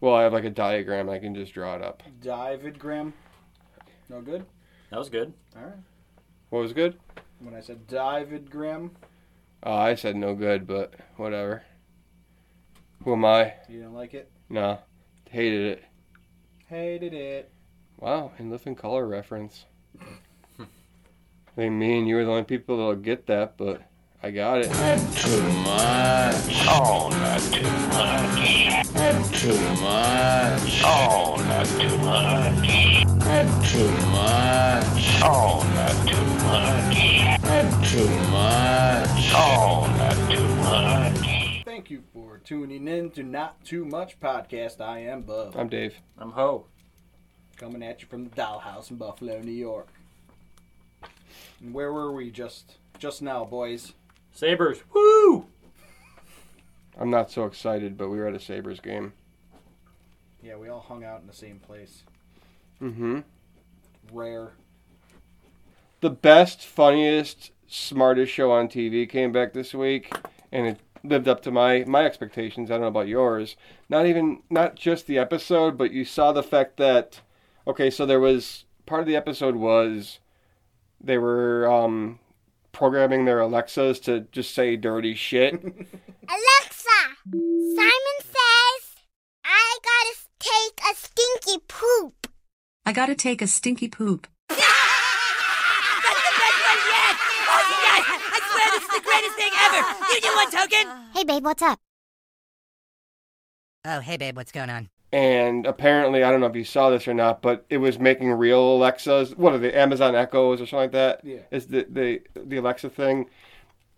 Well, I have like a diagram. I can just draw it up. Davidgram. No good. That was good. All right. What was good? When I said Davidgram, Oh, uh, I said no good, but whatever. Who am I? you didn't like it. Nah, hated it. Hated it. Wow, in living color reference. I think me and you are the only people that'll get that, but I got it. Not Too much. Oh, not too much. Not too much. Oh, not too much. Not too much. Oh, not too much. Not too much. Oh, not too much. Thank you for tuning in to Not Too Much Podcast. I am Bub. I'm Dave. I'm Ho. Coming at you from the Dollhouse in Buffalo, New York. And where were we just just now, boys? Sabres. Woo! I'm not so excited, but we were at a Sabres game. Yeah, we all hung out in the same place. Mm-hmm. Rare. The best, funniest, smartest show on TV came back this week, and it lived up to my my expectations. I don't know about yours. Not even not just the episode, but you saw the fact that okay, so there was part of the episode was they were um, programming their Alexas to just say dirty shit. Alexa, Simon says I gotta take a stinky poop. I gotta take a stinky poop. That's the best one yet! Oh, yes! I swear this is the greatest thing ever! You do one token! Hey babe, what's up? Oh, hey babe, what's going on? and apparently, I don't know if you saw this or not, but it was making real Alexas. What are they? Amazon Echoes or something like that? Yeah. Is the the the Alexa thing?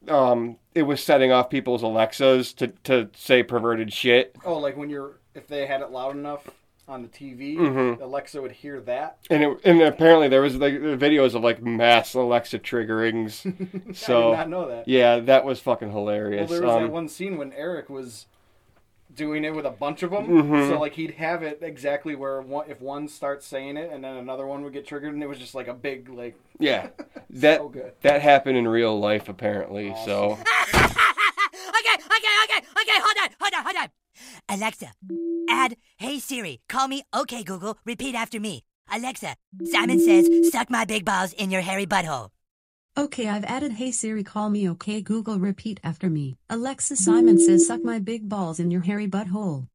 Um, it was setting off people's Alexas to to say perverted shit, Oh, like when you're if they had it loud enough on the TV, Mhm. Alexa would hear that. and it and apparently there was like videos of like mass Alexa triggerings. I so did not know that. yeah, that was fucking hilarious. Well, hilarious. there was Um, that one scene when Eric was doing it with a bunch of them. Mhm. So like he'd have it exactly where one, if one starts saying it, and then another one would get triggered, and it was just like a big like. yeah, that So good. that happened in real life apparently. So okay, okay, okay, okay, hold on, hold on, hold on. Alexa, add Hey Siri, call me OK Google, repeat after me. Alexa, Simon says, suck my big balls in your hairy butthole. Okay, I've added Hey Siri, call me okay Google, repeat after me. Alexa Simon says, suck my big balls in your hairy butthole.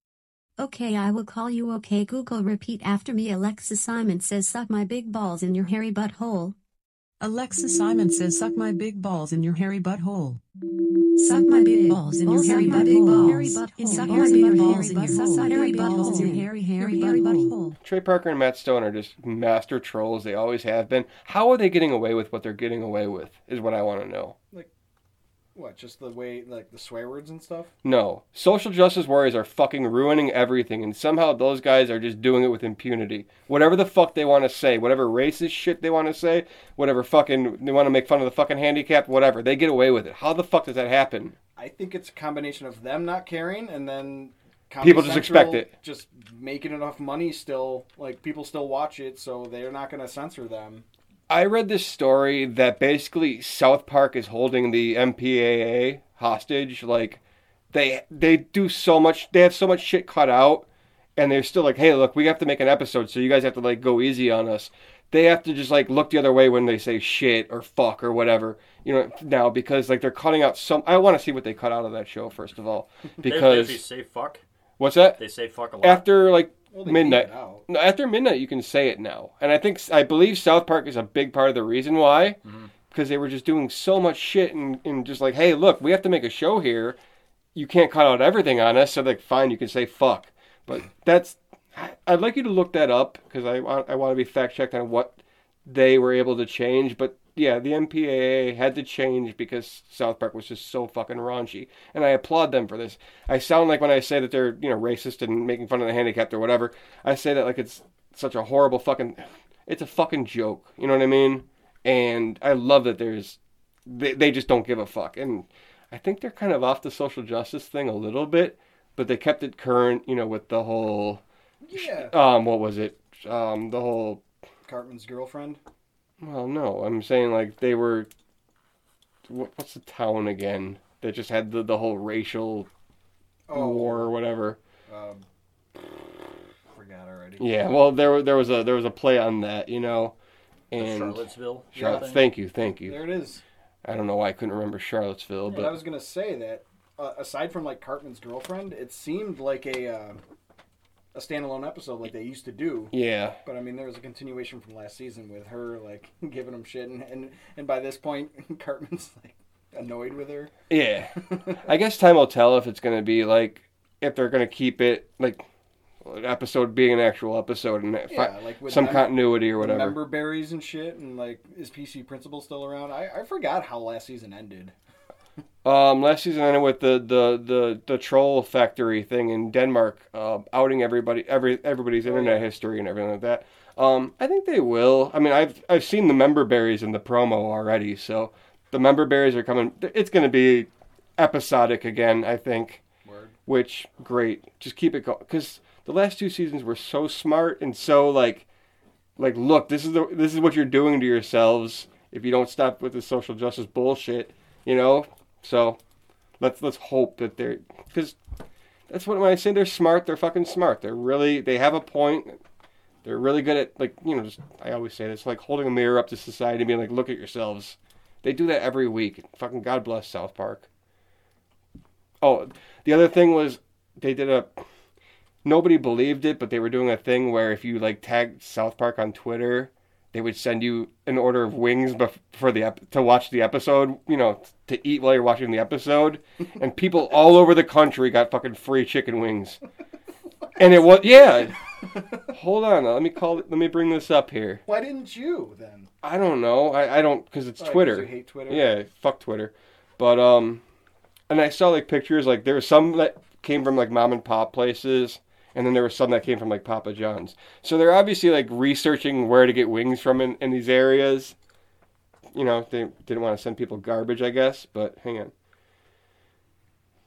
Okay, I will call you okay Google repeat after me Alexa Simon says suck my big balls in your hairy butthole. Alexa Simon says, suck my big balls in your hairy butthole. Suck my big balls in your hairy butthole. Suck my big balls in your hairy butthole. in Your hairy, hairy, hairy butthole. Trey Parker and Matt Stone are just master trolls. They always have been. How are they getting away with what they're getting away with? Is what I want to know. What? Just the way like the swear words and stuff. No, social justice warriors are fucking ruining everything, and somehow those guys are just doing it with impunity. Whatever the fuck they want to say, whatever racist shit they want to say, whatever fucking they want to make fun of the fucking handicapped, whatever, they get away with it. How the fuck does that happen? I think it's a combination of them not caring and then Comedy People just Central expect it. Just making enough money still, like people still watch it, so they're not going to censor them. I read this story that basically South Park is holding the MPAA hostage. Like they they do so much, they have so much shit cut out, and they're still like, hey, look, we have to make an episode, so you guys have to like go easy on us. They have to just like look the other way when they say shit or fuck or whatever, you know, now because like they're cutting out some. I want to see what they cut out of that show first of all, They, because they say fuck. what's that? They say fuck a lot. After like Well, midnight. beat it out. No, after midnight you can say it now, and I think I believe South Park is a big part of the reason why, mm-hmm. because they were just doing so much shit and, and just like, hey, look, we have to make a show here. You can't cut out everything on us, so like, fine, you can say fuck, but that's. I'd like you to look that up because I want I want to be fact checked on what they were able to change, but. Yeah, the MPAA had to change because South Park was just so fucking raunchy, and I applaud them for this. I sound like when I say that they're you know racist and making fun of the handicapped or whatever. I say that like it's such a horrible fucking. It's a fucking joke. You know what I mean? And I love that there's. They they just don't give a fuck, and I think they're kind of off the social justice thing a little bit, but they kept it current. You know, with the whole Yeah. um what was it um the whole Cartman's girlfriend. Well no I'm saying like they were. What, what's the town again? That just had the the whole racial Oh, war or whatever. um, already. Yeah, well, there there was a there was a play on that, you know, and Charlottesville. Charlotte- thing. thank you, thank you. There it is. I don't know why I couldn't remember Charlottesville, But I was gonna say that uh, aside from like Cartman's girlfriend, it seemed like a uh, a standalone episode like they used to do. yeah, But I mean, there was a continuation from last season with her like giving him shit, and and, and by this point, Cartman's like annoyed with her. yeah. I guess time will tell if it's gonna be like if they're gonna keep it like an episode being an actual episode and Yeah, like some mem- continuity or whatever. Member berries and shit, and like is PC Principal still around? I, I forgot how last season ended. Um, last season I ended with the, the, the, the troll factory thing in Denmark, uh, outing everybody, every everybody's internet history and everything like that. Um, I think they will. I mean, I've I've seen the member berries in the promo already, so the member berries are coming. It's going to be episodic again, I think. Word. Which great, just keep it going because the last two seasons were so smart and so like, like look, this is the this is what you're doing to yourselves if you don't stop with the social justice bullshit, you know. So let's let's hope that they're because that's what when I say they're smart, they're fucking smart. They're really they have a point. They're really good at like you know just I always say this like holding a mirror up to society and being like look at yourselves. They do that every week. Fucking God bless South Park. Oh, the other thing was they did a nobody believed it, but they were doing a thing where if you like tagged South Park on Twitter, they would send you an order of wings bef- for the ep- to watch the episode. You know, to eat while you're watching the episode, and people all over the country got fucking free chicken wings. And it was yeah. Hold on, let me call. Let me bring this up here. Why didn't you then? I don't know. I, I don't because it's Oh, 'cause Twitter. you hate Twitter? Yeah, fuck Twitter. But um, and I saw like pictures. Like there was some that came from like mom and pop places, and then there were some that came from like Papa John's. So they're obviously like researching where to get wings from in, in these areas. You know, they didn't want to send people garbage, I guess. But hang on.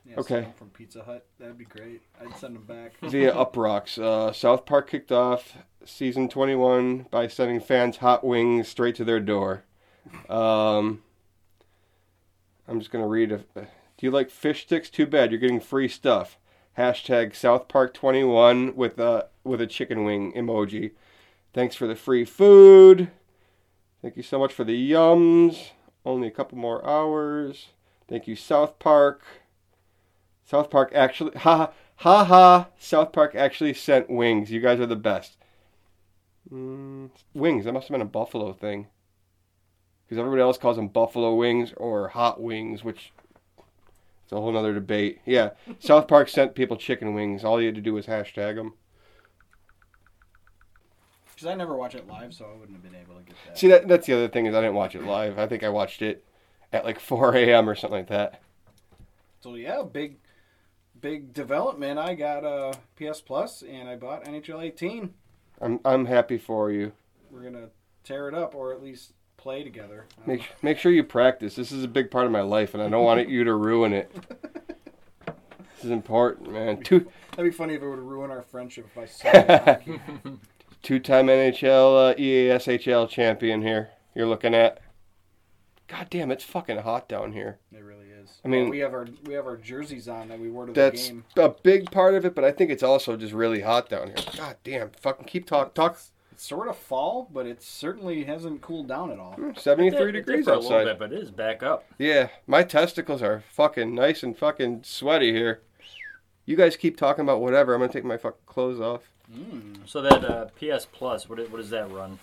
Yeah, Okay. send them From Pizza Hut, that'd be great. I'd send them back. via Uproxx. Uh, South Park kicked off season 21 by sending fans hot wings straight to their door. Um, I'm just going to read. A, do you like fish sticks? Too bad. You're getting free stuff. Hashtag South Park 21 with a, with a chicken wing emoji. Thanks for the free food. Thank you so much for the yums. Only a couple more hours. Thank you, South Park. South Park actually, ha ha ha. South Park actually sent wings. You guys are the best. Mm, wings. That must have been a Buffalo thing. Because everybody else calls them Buffalo wings or hot wings, which it's a whole nother debate. Yeah, South Park sent people chicken wings. All you had to do was hashtag them. Because I never watch it live, so I wouldn't have been able to get that. See, that that's the other thing is I didn't watch it live. I think I watched it at like 4 a.m. or something like that. So yeah, big, big development. I got a PS Plus, and I bought NHL 18. I'm I'm happy for you. We're gonna tear it up, or at least play together. Make make sure you practice. This is a big part of my life, and I don't want you to ruin it. This is important, man. Two That'd be funny if it would ruin our friendship if I said two-time NHL uh, EASHL champion here. You're looking at. God damn, it's fucking hot down here. It really is. I mean- Well, we have our we have our jerseys on that we wore to the game. That's a big part of it, but I think it's also just really hot down here. God damn, fucking keep talk talk. It's sort of fall, but it certainly hasn't cooled down at all. Seventy-three It did degrees for a little bit, but it is back up. Yeah, my testicles are fucking nice and fucking sweaty here. You guys keep talking about whatever. I'm gonna take my fucking clothes off. So that uh, PS Plus, what, what does that run?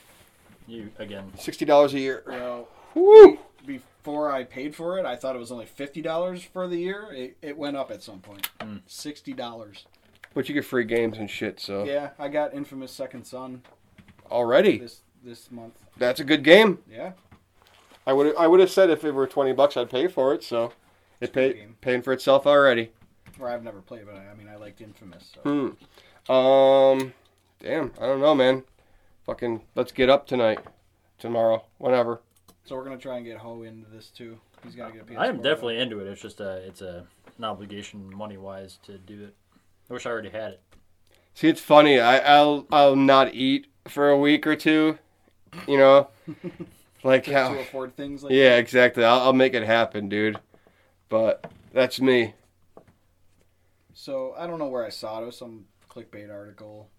You again? Sixty dollars a year. Well, Woo! before I paid for it, I thought it was only fifty dollars for the year. It, it went up at some point. Hmm. Sixty dollars. But you get free games and shit. So Yeah, I got Infamous Second Son already, this this month. that's a good game. Yeah, I would I would have said if it were twenty bucks, I'd pay for it. So it a paid paying for itself already. or I've never played, but I, I mean I liked Infamous. So. Hmm. Um, damn, I don't know, man. Fucking, let's get up tonight, tomorrow, whenever. So we're gonna try and get Ho into this too. He's gotta get a PS4. I am definitely into it. It's just a it's a an obligation money wise to do it. I wish I already had it. See, it's funny. I, I'll I'll not eat for a week or two. You know, like to how. afford things like Yeah, exactly. I'll, I'll make it happen, dude. But that's me. So I don't know where I saw it. It was some clickbait article.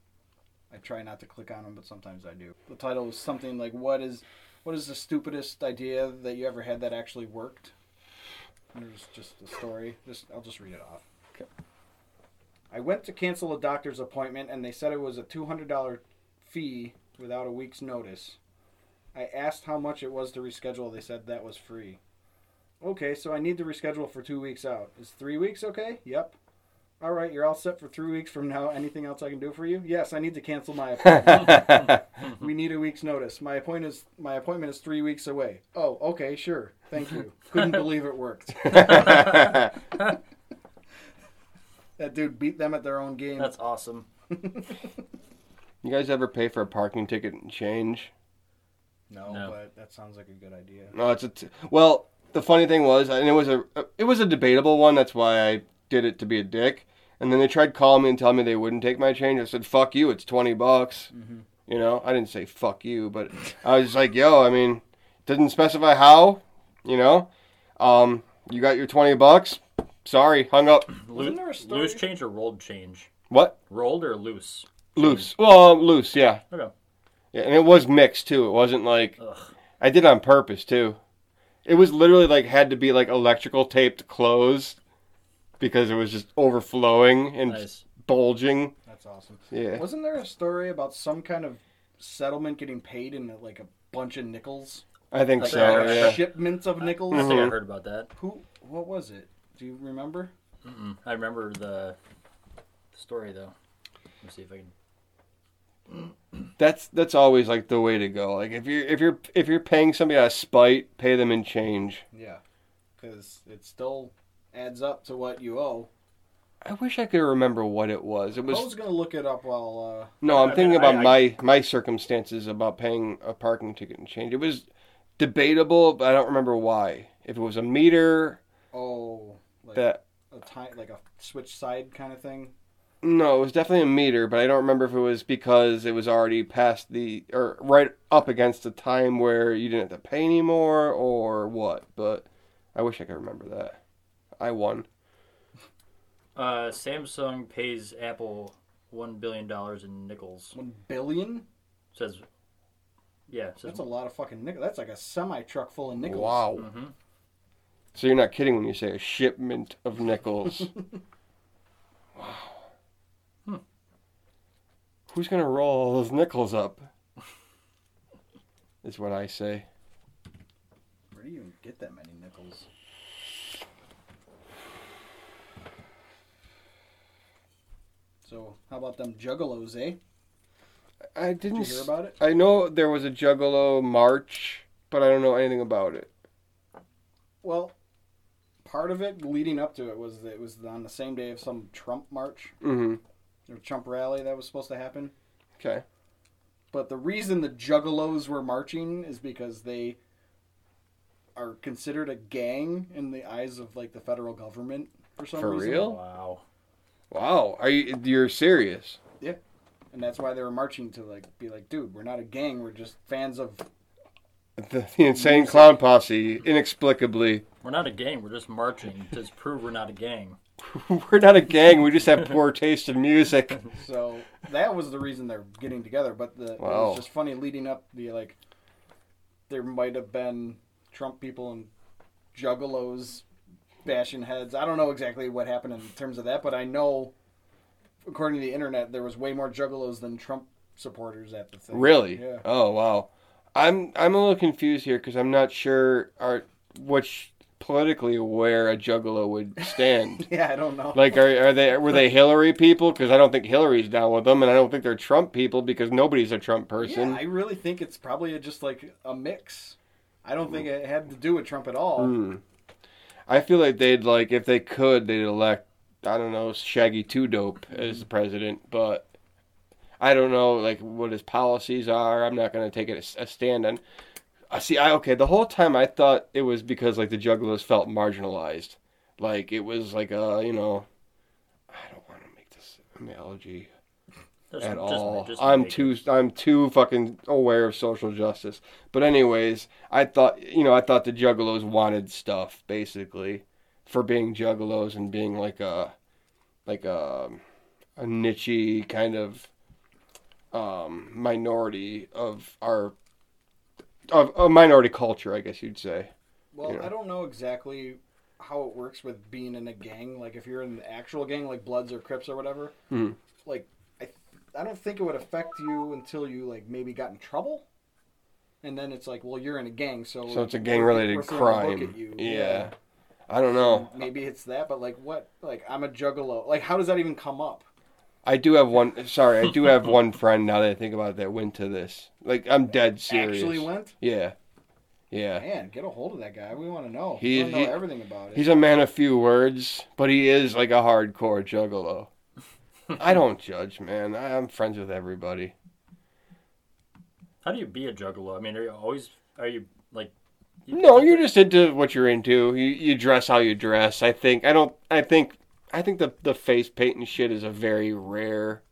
I try not to click on them, but sometimes I do. The title was something like, "What is, what is the stupidest idea that you ever had that actually worked?" And there's just a story. Just I'll just read it off. Okay. I went to cancel a doctor's appointment, and they said it was a two hundred dollar fee without a week's notice. I asked how much it was to reschedule. They said that was free. Okay, so I need to reschedule for two weeks out. Is three weeks okay? Yep. All right, you're all set for three weeks from now. Anything else I can do for you? Yes, I need to cancel my appointment. we need a week's notice. My appointment is my appointment is three weeks away. Oh, okay, sure. Thank you. Couldn't believe it worked. that dude beat them at their own game. That's awesome. You guys ever pay for a parking ticket and change? no, No. but that sounds like a good idea. No, it's a t- well. The funny thing was, and it was a it was a debatable one. That's why I did it to be a dick. And then they tried calling me and telling me they wouldn't take my change. I said, "Fuck you! It's twenty bucks." You know, I didn't say "fuck you," but I was like, "Yo, I mean, didn't specify how." You know, um, you got your twenty bucks. Sorry, hung up. Wasn't there a story? Loose change or rolled change? What? Rolled or loose? Loose. Well, loose. Yeah. Okay. Yeah, and it was mixed too. It wasn't like Ugh. I did it on purpose too. It was literally like had to be like electrical taped closed because it was just overflowing and Nice. bulging. That's awesome. Yeah. Wasn't there a story about some kind of settlement getting paid in like a bunch of nickels? I think Like so. that, Yeah. Shipments of nickels. I think I Mhm. heard about that. Who? What was it? Do you remember? Mm-mm. I remember the story though. Let's see if I can. That's that's always like the way to go. Like if you're if you're if you're paying somebody out of spite, pay them in change. Yeah, because it still adds up to what you owe. I wish I could remember what it was. It was. I was was gonna look it up while. Uh, no. I'm I thinking mean, about I- my my circumstances about paying a parking ticket and change. It was debatable, but I don't remember why. If it was a meter oh, like that a time, like a switch side kind of thing. No, it was definitely a meter, but I don't remember if it was because it was already past the or right up against the time where you didn't have to pay anymore or what. But I wish I could remember that. I won. Uh, Samsung pays Apple one billion dollars in nickels. One billion. Says, yeah. Says, That's a lot of fucking nickel. That's like a semi truck full of nickels. Wow. Mhm. So you're not kidding when you say a shipment of nickels. wow. Hmm. Who's gonna roll all those nickels up? Is what I say. Where do you even get that many nickels? So, how about them juggalos, eh? I didn't. Did you hear about it? I know there was a Juggalo march, but I don't know anything about it. Well, part of it leading up to it was that it was on the same day of some Trump march Mm-hmm. Or Trump rally that was supposed to happen. Okay. But the reason the Juggalos were marching is because they are considered a gang in the eyes of like the federal government for some For reason. real? wow. Wow. Are you? You're serious? Yeah. And that's why they were marching to like be like, dude, we're not a gang, we're just fans of The, the insane clown posse, inexplicably. We're not a gang. We're just marching to prove we're not a gang. We're not a gang. We just have poor taste in music. so that was the reason they're getting together. But the it was just funny leading up the like there might have been Trump people and juggalos bashing heads. I don't know exactly what happened in terms of that, but I know according to the internet there was way more juggalos than Trump supporters at the thing. Really? Yeah. Oh wow. I'm I'm a little confused here because I'm not sure are which politically where a juggalo would stand. Yeah, I don't know. like, are are they were they Hillary people? Because I don't think Hillary's down with them, and I don't think they're Trump people because nobody's a Trump person. Yeah, I really think it's probably just like a mix. I don't think it had to do with Trump at all. Hmm. I feel like they'd like if they could, they'd elect I don't know Shaggy Two Dope as the president, but I don't know like what his policies are. I'm not gonna take it a, a stand on. I see. I okay. The whole time I thought it was because like the Juggalos felt marginalized, like it was like a you know. I don't want to make this analogy at all. I'm make it. too I'm too fucking aware of social justice. But anyways, I thought you know I thought the Juggalos wanted stuff basically for being Juggalos and being like a like a a nichey kind of um, minority of our of a minority culture, I guess you'd say. Well, Yeah. I don't know exactly how it works with being in a gang. Like if you're in the actual gang, like Bloods or Crips or whatever. Hmm. Like I, I don't think it would affect you until you like maybe got in trouble. And then it's like, well, you're in a gang, so So it's a gang related crime. you. Yeah. I don't know. Maybe it's that, but like what? Like I'm a juggalo. Like how does that even come up? I do have one. Sorry, I do have one friend now that I think about it that went to this. Like, I'm dead serious. Actually went. Yeah, yeah. Man, get a hold of that guy. We want to know. He- we want to know he- everything about it. He's a man of few words, but he is like a hardcore juggalo. I don't judge, man. I, I'm friends with everybody. How do you be a juggalo? I mean, are you always are you like? you- No, you're just into what you're into. You you dress how you dress. I think. I don't. I think. I think the the face paint and shit is a very rare.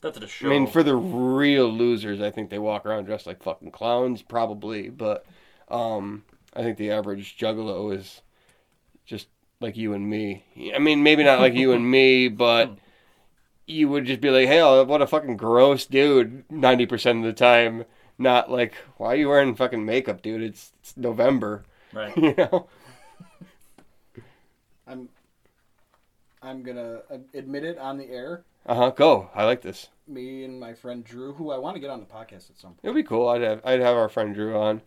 That's the show. I mean, for the real losers, I think they walk around dressed like fucking clowns, probably. But um, I think the average juggalo is just like you and me. I mean, maybe not like you and me, but you would just be like, "Hey, oh, what a fucking gross dude." Ninety percent of the time, not like, "Why are you wearing fucking makeup, dude? It's, it's November." right. You know? I'm. I'm gonna uh, admit it on the air. Uh huh. Go. I like this. Me and my friend Drew, who I want to get on the podcast at some point. It'd be cool. I'd have I'd have our friend Drew on.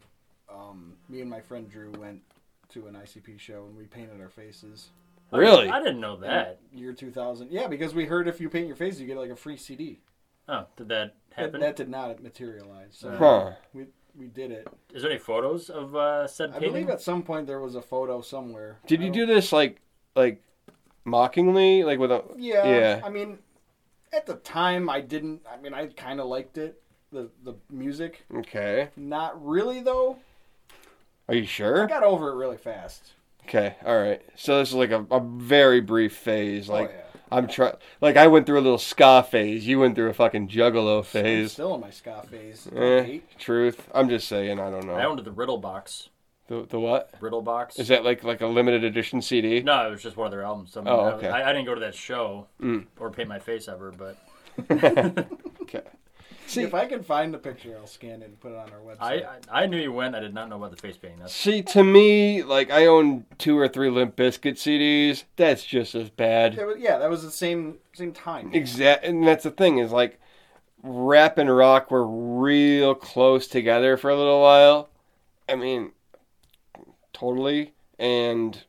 Um, me and my friend Drew went to an ICP show and we painted our faces. Really? I didn't know that. Year 2000. Yeah, because we heard if you paint your face, you get like a free CD. Oh, did that That, happen? that did not materialize. So Huh. we we did it. Is there any photos of uh, said I painting? believe at some point there was a photo somewhere. Did I you don't- do this like like mockingly, like with a? Yeah. Yeah. I mean, at the time, I didn't. I mean, I kind of liked it, the the music. Okay. Not really though. Are you sure? I got over it really fast. Okay. All right. So this is like a, a very brief phase. Like oh yeah. I'm trying. Like I went through a little ska phase. You went through a fucking juggalo I'm phase. still in my ska phase. Eh, Eight. truth. I'm just saying. I don't know. I know. owned the Riddle box. The, the what? Riddle box. Is that like like a limited edition CD? No, it was just one of their albums. So, I mean, Oh, I- okay. I, I didn't go to that show Mm. or paint my face ever, but Okay. See, if I can find the picture, I'll scan it and put it on our website. I I knew you went. I did not know about the face painting. That's see, to me, like I own two or three Limp Bizkit CDs. That's just as bad. It was- yeah, that was the same same time. Exact, and that's the thing is like, rap and rock were real close together for a little while. I mean, totally, and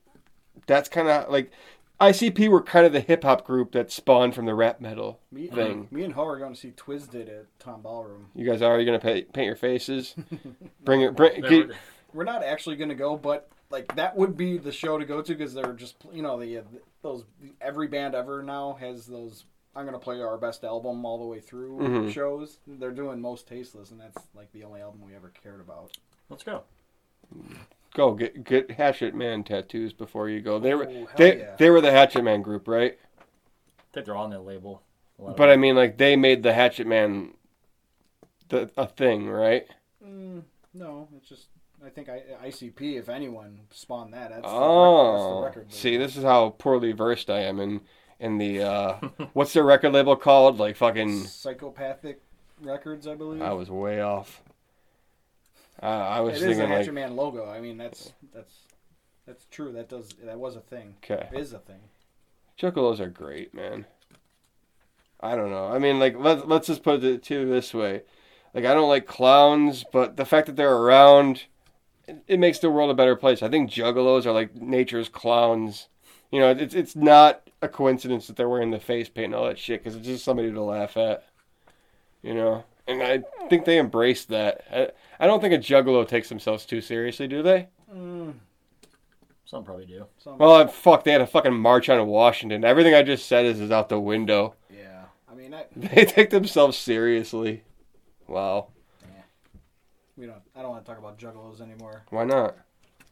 that's kind of like, ICP were kind of the hip hop group that spawned from the rap metal Me, thing. me and Ho are going to see Twiztid at Town Ballroom. You guys are you gonna pay, paint your faces? Bring it, bring. Get, were- We're not actually going to go, but like that would be the show to go to because they're just you know the those every band ever now has those. I'm gonna play our best album all the way through Mhm. shows. They're doing Mostasteless, and that's like the only album we ever cared about. Let's go. Go get get Hatchet Man tattoos before you go. They were Oh, they yeah. they were the Hatchet Man group, right? I think they're on that label. A lot of But I mean, like they made the Hatchet Man the a thing, right? Mm, no, it's just I think I, ICP, if anyone, spawned that. That's oh, the record. That's the see, this is how poorly versed I am in in the uh, what's the record label called? Like fucking, Psychopathic Records, I believe. I was way off. Uh, I was It is the thinking Hatchet like, Man logo. I mean, that's that's that's true. That does that was a thing. okay, Is a thing. Juggalos are great, man. I don't know. I mean, like let's let's just put it to this way. Like I don't like clowns, but the fact that they're around, it, it makes the world a better place. I think juggalos are like nature's clowns. You know, it's it's not a coincidence that they're wearing the face paint and all that shit because it's just somebody to laugh at. You know, and I think they embrace that. I, I don't think a juggalo takes themselves too seriously, do they? Mm, some probably do. some, Well, fuck, they had a fucking march on Washington. Everything I just said is, is out the window. yeah. I mean, I, They take themselves seriously. Wow. Yeah. we don't. I don't want to talk about juggalos anymore. Why not?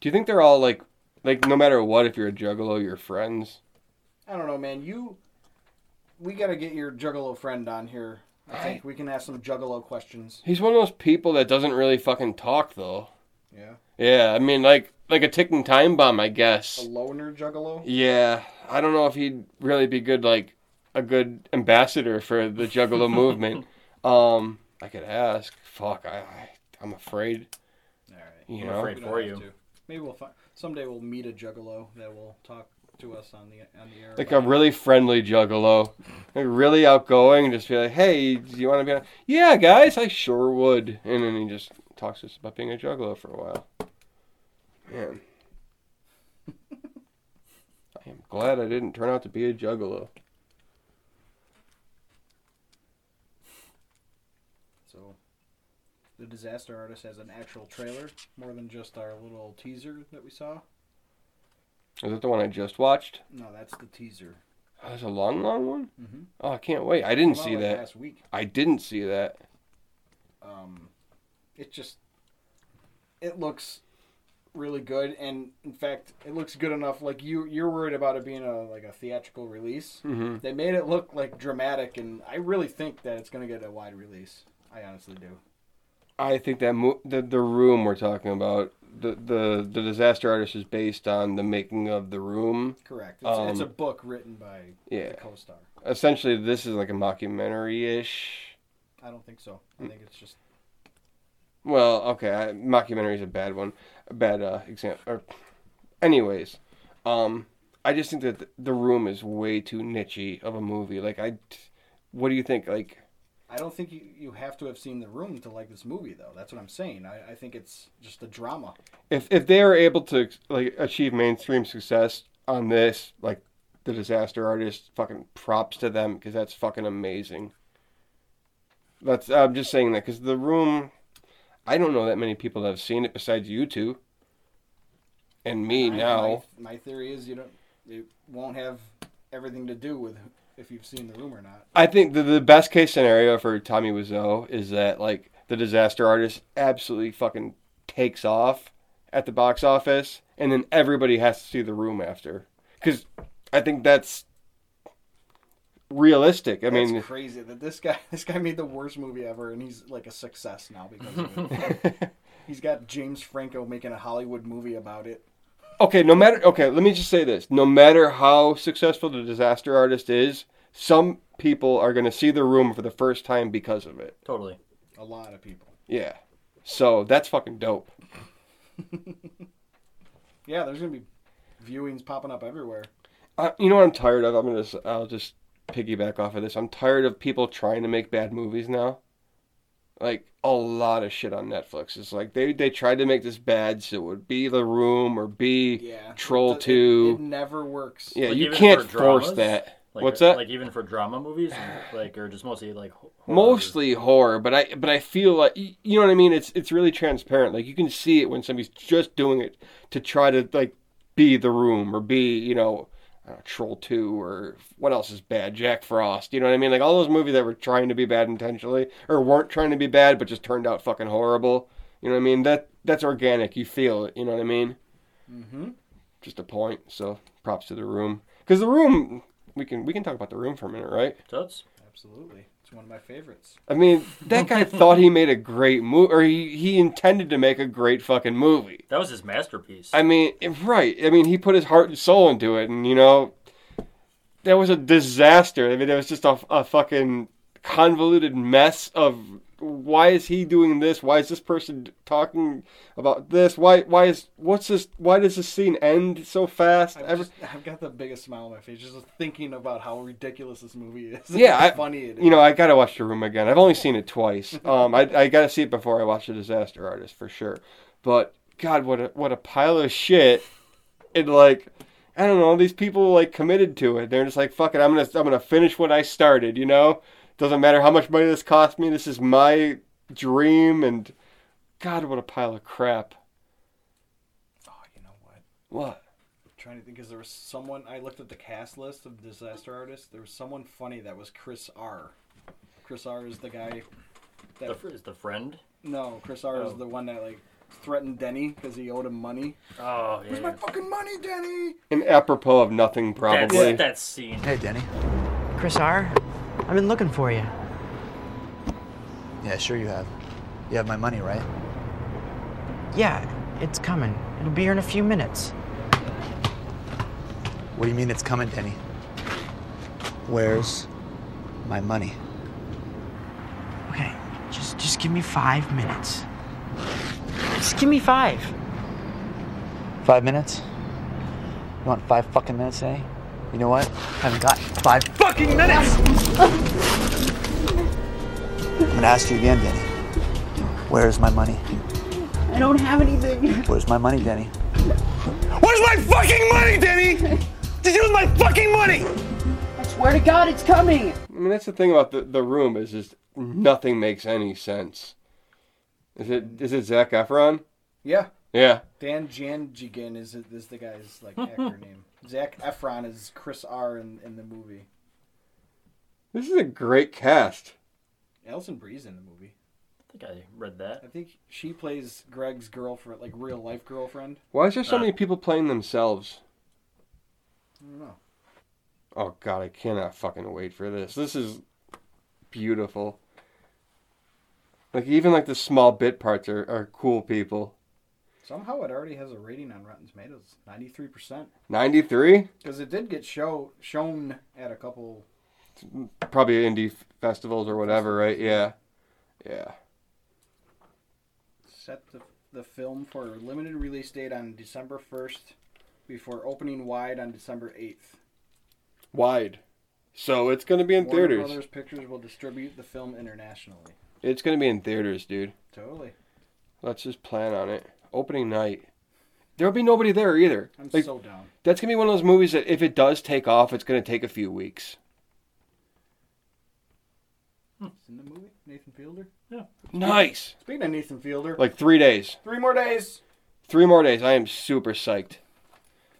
Do you think they're all like, like no matter what, if you're a juggalo, you're friends? I don't know, man. You, we gotta get your juggalo friend on here. I think we can ask some juggalo questions. He's one of those people that doesn't really fucking talk though. Yeah. Yeah, I mean, like, like a ticking time bomb, I guess. A loner juggalo. Yeah, I don't know if he'd really be good, like, a good ambassador for the juggalo movement. Um, I could ask. Fuck, I, I I'm afraid. All right. You I'm know, afraid for you. to. Maybe we'll find someday. We'll meet a juggalo that will talk to us on the on the air. like a really friendly juggalo, like really outgoing, and just be like, "Hey, do you want to be on?" Yeah, guys, I sure would. And then he just talks to us about being a juggalo for a while. Man, I am glad I didn't turn out to be a juggalo. So, the disaster artist has an actual trailer, more than just our little teaser that we saw. Is that the one I just watched? No, that's the teaser. Oh, that's a long, long one. Mhm. Oh, I can't wait. I didn't see like, that. last week. I didn't see that. Um, it just it looks really good, and in fact, it looks good enough. Like you, you're worried about it being a like a theatrical release. hmm They made it look like dramatic, and I really think that it's going to get a wide release. I honestly do. I think that mo- the the room we're talking about, the the the disaster artist is based on the making of the room. Correct. It's, it's a Um, book written by Yeah. the co-star. Essentially, this is like a mockumentary ish. I don't think so. I think it's just Well, okay, I, mockumentary is a bad one, a bad uh, example. Or, anyways, um, I just think that the, the room is way too nichey of a movie. Like, I, what do you think? Like, I don't think you, you have to have seen the room to like this movie though. That's what I'm saying. I, I think it's just a drama. if if they are able to like achieve mainstream success on this, like the disaster artist, fucking props to them because that's fucking amazing. That's I'm just saying that because the room, I don't know that many people that have seen it besides you two. And me I- now. My, my theory is you don't it won't have everything to do with if you've seen the room or not. I think the, the best case scenario for Tommy Wiseau is that like the disaster artist absolutely fucking takes off at the box office, and then everybody has to see the room after. Because I think that's realistic. I That's mean, crazy that this guy this guy made the worst movie ever and he's like a success now because of it. he's got James Franco making a Hollywood movie about it. Okay, no matter okay, let me just say this: no matter how successful the disaster artist is, some people are going to see the room for the first time because of it. Totally. A lot of people. Yeah, so that's fucking dope. Yeah, there's gonna be viewings popping up everywhere. Uh, you know what I'm tired of? I'm gonna. s- I'll just piggyback off of this. I'm tired of people trying to make bad movies now. Like a lot of shit on Netflix. It's like they they tried to make this bad, so it would be The Room or be Yeah. Troll It- it- Two. It, never works. yeah, Like, you can't for force dramas? that. Like, What's uh, that? Like even for drama movies, like or just mostly like horror? Mostly horror, but I but I feel like you know what I mean. It's it's really transparent. Like you can see it when somebody's just doing it to try to like be The Room or be you know. Know, Troll 2 or what else is bad? Jack Frost. You know what I mean? Like all those movies that were trying to be bad intentionally or weren't trying to be bad but just turned out fucking horrible. You know what I mean? That that's organic. You feel it. You know what I mean? Mm-hmm. Just a point. So props to the room because the room we can we can talk about the room for a minute, right? Totes? Absolutely. It's one of my favorites. I mean, that guy thought he made a great movie, or he, he intended to make a great fucking movie. That was his masterpiece. I mean, right. I mean, he put his heart and soul into it, and, you know, that was a disaster. I mean, it was just a, a fucking convoluted mess of why is he doing this? Why is this person talking about this? Why, why is, what's this, why does this scene end so fast? I've, just, I've got the biggest smile on my face just thinking about how ridiculous this movie is. Yeah, I- funny it is. You know, I gotta watch The Room again. I've only seen it twice. Um, I, I gotta see it before I watch The Disaster Artist for sure. But God, what a what a pile of shit! And like, I don't know, these people like committed to it. They're just like, fuck it, I'm gonna I'm gonna finish what I started. You know, doesn't matter how much money this cost me. This is my dream. And God, what a pile of crap. oh, you know what? What? I'm trying to think, because there was someone I looked at the cast list of disaster artists. There was someone funny that was Chris R. Chris R. is the guy. the, That fr- is the friend? no, Chris R. is Oh. the one that like threatened Denny because he owed him money. Oh yeah. Where's my fucking money, Denny? And apropos of nothing, That's, probably. that scene. Hey, Denny. Chris R., I've been looking for you. Yeah, sure you have. You have my money, right? Yeah, it's coming. It'll be here in a few minutes. What do you mean it's coming, Denny? Where's my money? Okay, Just just give me five minutes. Just give me five. Five minutes? You want five fucking minutes, eh? You know what? I haven't got five fucking minutes! I'm gonna ask you again, Denny. Where's my money? I don't have anything. Where's my money, Denny? Where's my fucking money, Denny? Did you use my fucking money? I swear to God, it's coming. I mean, that's the thing about the, the room is just nothing makes any sense. Is it is it Zac Efron? Yeah. Yeah. Dan Janjigian is is the guy's like actor name. Zac Efron is Chris R in, in the movie. This is a great cast. Alison Brie's in the movie. I think I read that. I think she plays Greg's girlfriend, like real life girlfriend. Why is there so ah. many people playing themselves? I don't know. Oh god, I cannot fucking wait for this. This is beautiful. Like even like the small bit parts are, are cool people. Somehow it already has a rating on Rotten Tomatoes, ninety three percent. Ninety three? Because it did get show shown at a couple. Probably indie festivals or whatever, right? Yeah. Yeah. Set the the film for a limited release date on December first, before opening wide on December eighth. Wide. So it's gonna be in Warner theaters. Brothers Pictures will distribute the film internationally. It's gonna be in theaters, dude. Totally. Let's just plan on it. Opening night. There'll be nobody there either. I'm Like, so down. That's gonna be one of those movies that if it does take off, it's gonna take a few weeks. Is in the movie Nathan Fielder. Yeah. Nice. Speaking of Nathan Fielder, Like three days. three more days Three more days. I am super psyched.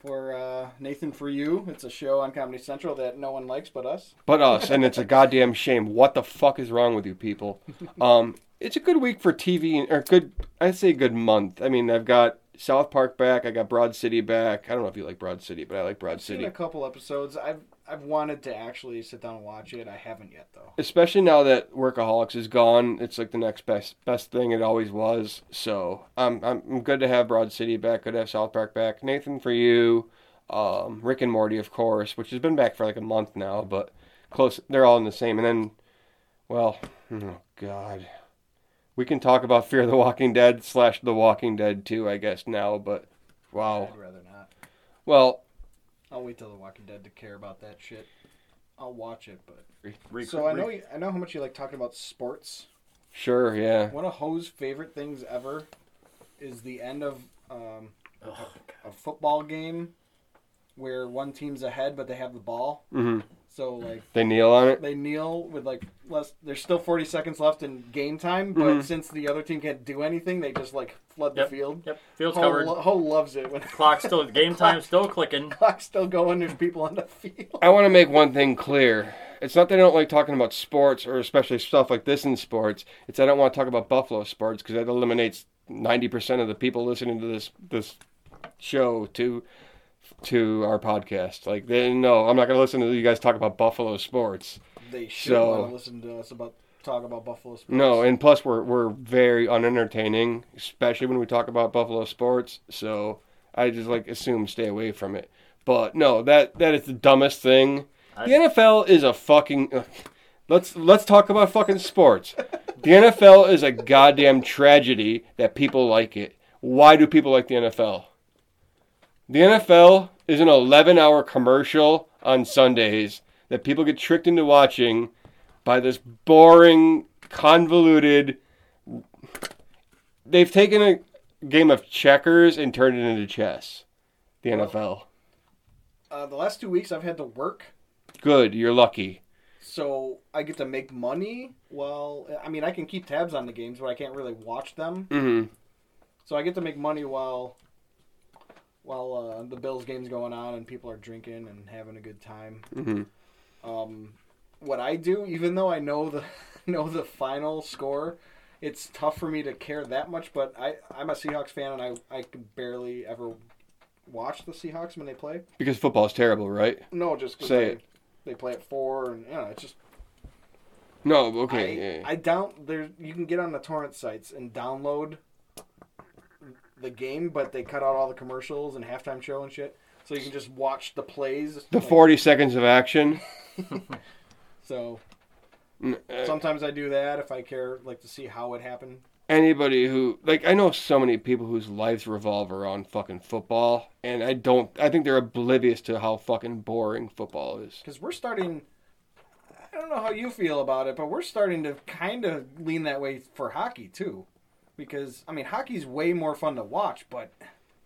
for uh, Nathan for You. It's a show on Comedy Central that no one likes but us. But us, and it's a goddamn shame. What the fuck is wrong with you people? Um, it's a good week for TV, or good, I'd say good month. I mean, I've got South Park back. I got Broad City back. I don't know if you like Broad City, but I like Broad I've seen City. a couple episodes. I've I've wanted to actually sit down and watch it. I haven't yet though. Especially now that Workaholics is gone, it's like the next best best thing it always was. So I'm I'm, I'm good to have Broad City back. Good to have South Park back. Nathan for you, um, Rick and Morty, of course, which has been back for like a month now, but close. They're all in the same. And then, well, oh god, we can talk about Fear the Walking Dead slash The Walking Dead too, I guess now. But wow, I'd rather not. well, I'll wait till The Walking Dead to care about that shit. I'll watch it, but Re- so I know you, I know how much you like talking about sports. sure, yeah. One of Ho's favorite things ever is the end of um, Oh, a football game where one team's ahead but they have the ball. hmm So like They kneel on it. they kneel with like less. There's still 40 seconds left in game time, but Mhm. since the other team can't do anything, they just like flood Yep. the field. Yep. Field's Ho, covered. lo- Ho loves it when Clock still. Game time still clicking. clock's still going. There's people on the field. I want to make one thing clear. It's not that I don't like talking about sports or especially stuff like this in sports. It's I don't want to talk about Buffalo sports because that eliminates ninety percent of the people listening to this this show to to our podcast. Like, they, no, I'm not going to listen to you guys talk about Buffalo sports. They should So- want to listen to us about talk about Buffalo sports. No, and plus we're we're very unentertaining, especially when we talk about Buffalo sports. So I just like assume stay away from it. But no, that that is the dumbest thing. The NFL is a fucking. Let's let's talk about fucking sports. The NFL is a goddamn tragedy that people like it. Why do people like the NFL? The NFL is an 11-hour commercial on Sundays that people get tricked into watching by this boring, convoluted. They've taken a game of checkers and turned it into chess. The NFL. Uh, the last two weeks I've had to work, Good, you're lucky. so I get to make money. Well, I mean I can keep tabs on the games, but I can't really watch them. hmm So I get to make money while while uh, the Bills game's going on and people are drinking and having a good time. hmm Um, what I do, even though I know the know the final score, it's tough for me to care that much. But I I'm a Seahawks fan and I I can barely ever watch the Seahawks when they play. Because football's terrible, right? No, just 'cause Say they, it. they play at four and you know it's just No, okay. I, yeah. I down there. You can get on the torrent sites and download the game, but they cut out all the commercials and halftime show and shit, so you can just watch the plays. the like- 40 seconds of action. So uh, Sometimes I do that if I care, like to see how it happened. anybody who like I know so many people whose lives revolve around fucking football, and I don't. I think they're oblivious to how fucking boring football is. Because we're starting. I don't know how you feel about it, but we're starting to kind of lean that way for hockey too. Because I mean, hockey's way more fun to watch, but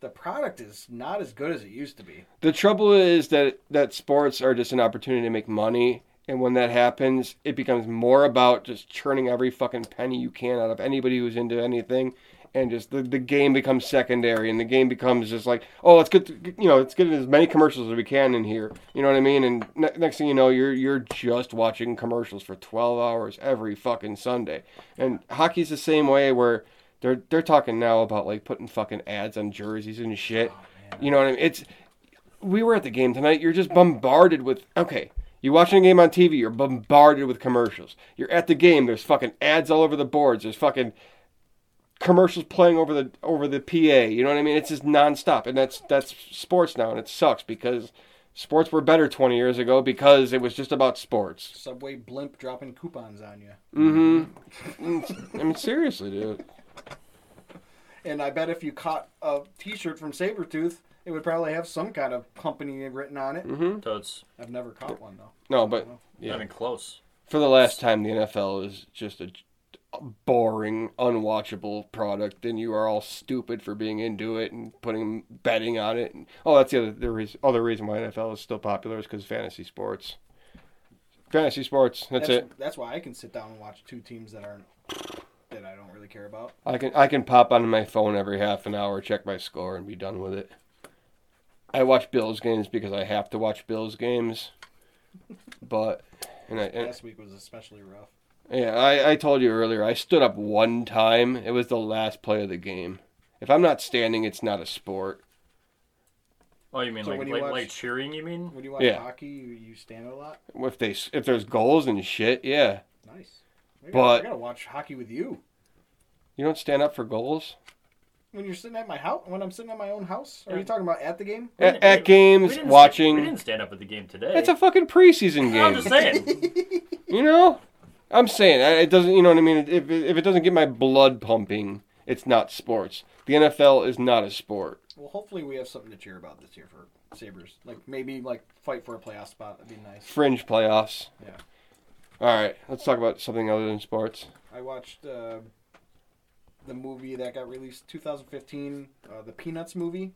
the product is not as good as it used to be. The trouble is that that sports are just an opportunity to make money, and when that happens, it becomes more about just churning every fucking penny you can out of anybody who's into anything, and just the, the game becomes secondary, and the game becomes just like, oh, let's get you know, let's get as many commercials as we can in here. You know what I mean? And ne- next thing you know, you're you're just watching commercials for twelve hours every fucking Sunday, and hockey's the same way where. They're, they're talking now about like putting fucking ads on jerseys and shit. you know what I mean? It's we were at the game tonight. You're just bombarded with okay. You're watching a game on TV. You're bombarded with commercials. You're at the game. There's fucking ads all over the boards. There's fucking commercials playing over the over the PA. You know what I mean? It's just nonstop, and that's that's sports now, and it sucks because sports were better 20 years ago because it was just about sports. Subway blimp dropping coupons on you. Mm-hmm. I mean, seriously, dude. And I bet if you caught a T-shirt from Sabretooth, it would probably have some kind of company written on it. Mm-hmm. Totes. I've never caught one though. No, but Not yeah. even close. For the last time, the NFL is just a boring, unwatchable product, and you are all stupid for being into it and putting betting on it. And, oh, that's the other the reason, other reason why NFL is still popular is because fantasy sports. Fantasy sports. That's, it. That's why I can sit down and watch two teams that aren't that I don't really care about. I can I can pop onto my phone every half an hour, check my score, and be done with it. I watch Bills games because I have to watch Bills games, but and I and, Last week was especially rough. Yeah, I, I told you earlier, I stood up one time. It was the last play of the game. If I'm not standing, it's not a sport. Oh, you mean So like when you like, watch- like cheering? You mean? When you watch Yeah. hockey, you, you stand a lot. If they if there's goals and shit, yeah. Nice. I gotta, But- I gotta watch hockey with you. You don't stand up for goals? When you're sitting at my house, when I'm sitting at my own house, are Yeah. you talking about at the game? At, at games, we watching. St- we didn't stand up at the game today. It's a fucking preseason game. I'm just saying. You know? I'm saying, it doesn't, you know what I mean? If, if it doesn't get my blood pumping, it's not sports. The NFL is not a sport. Well, hopefully we have something to cheer about this year for Sabres. Like maybe like fight for a playoff spot. That'd be nice. Fringe playoffs. Yeah. All right, let's talk about something other than sports. I watched uh, the movie that got released 2015, uh, the Peanuts movie.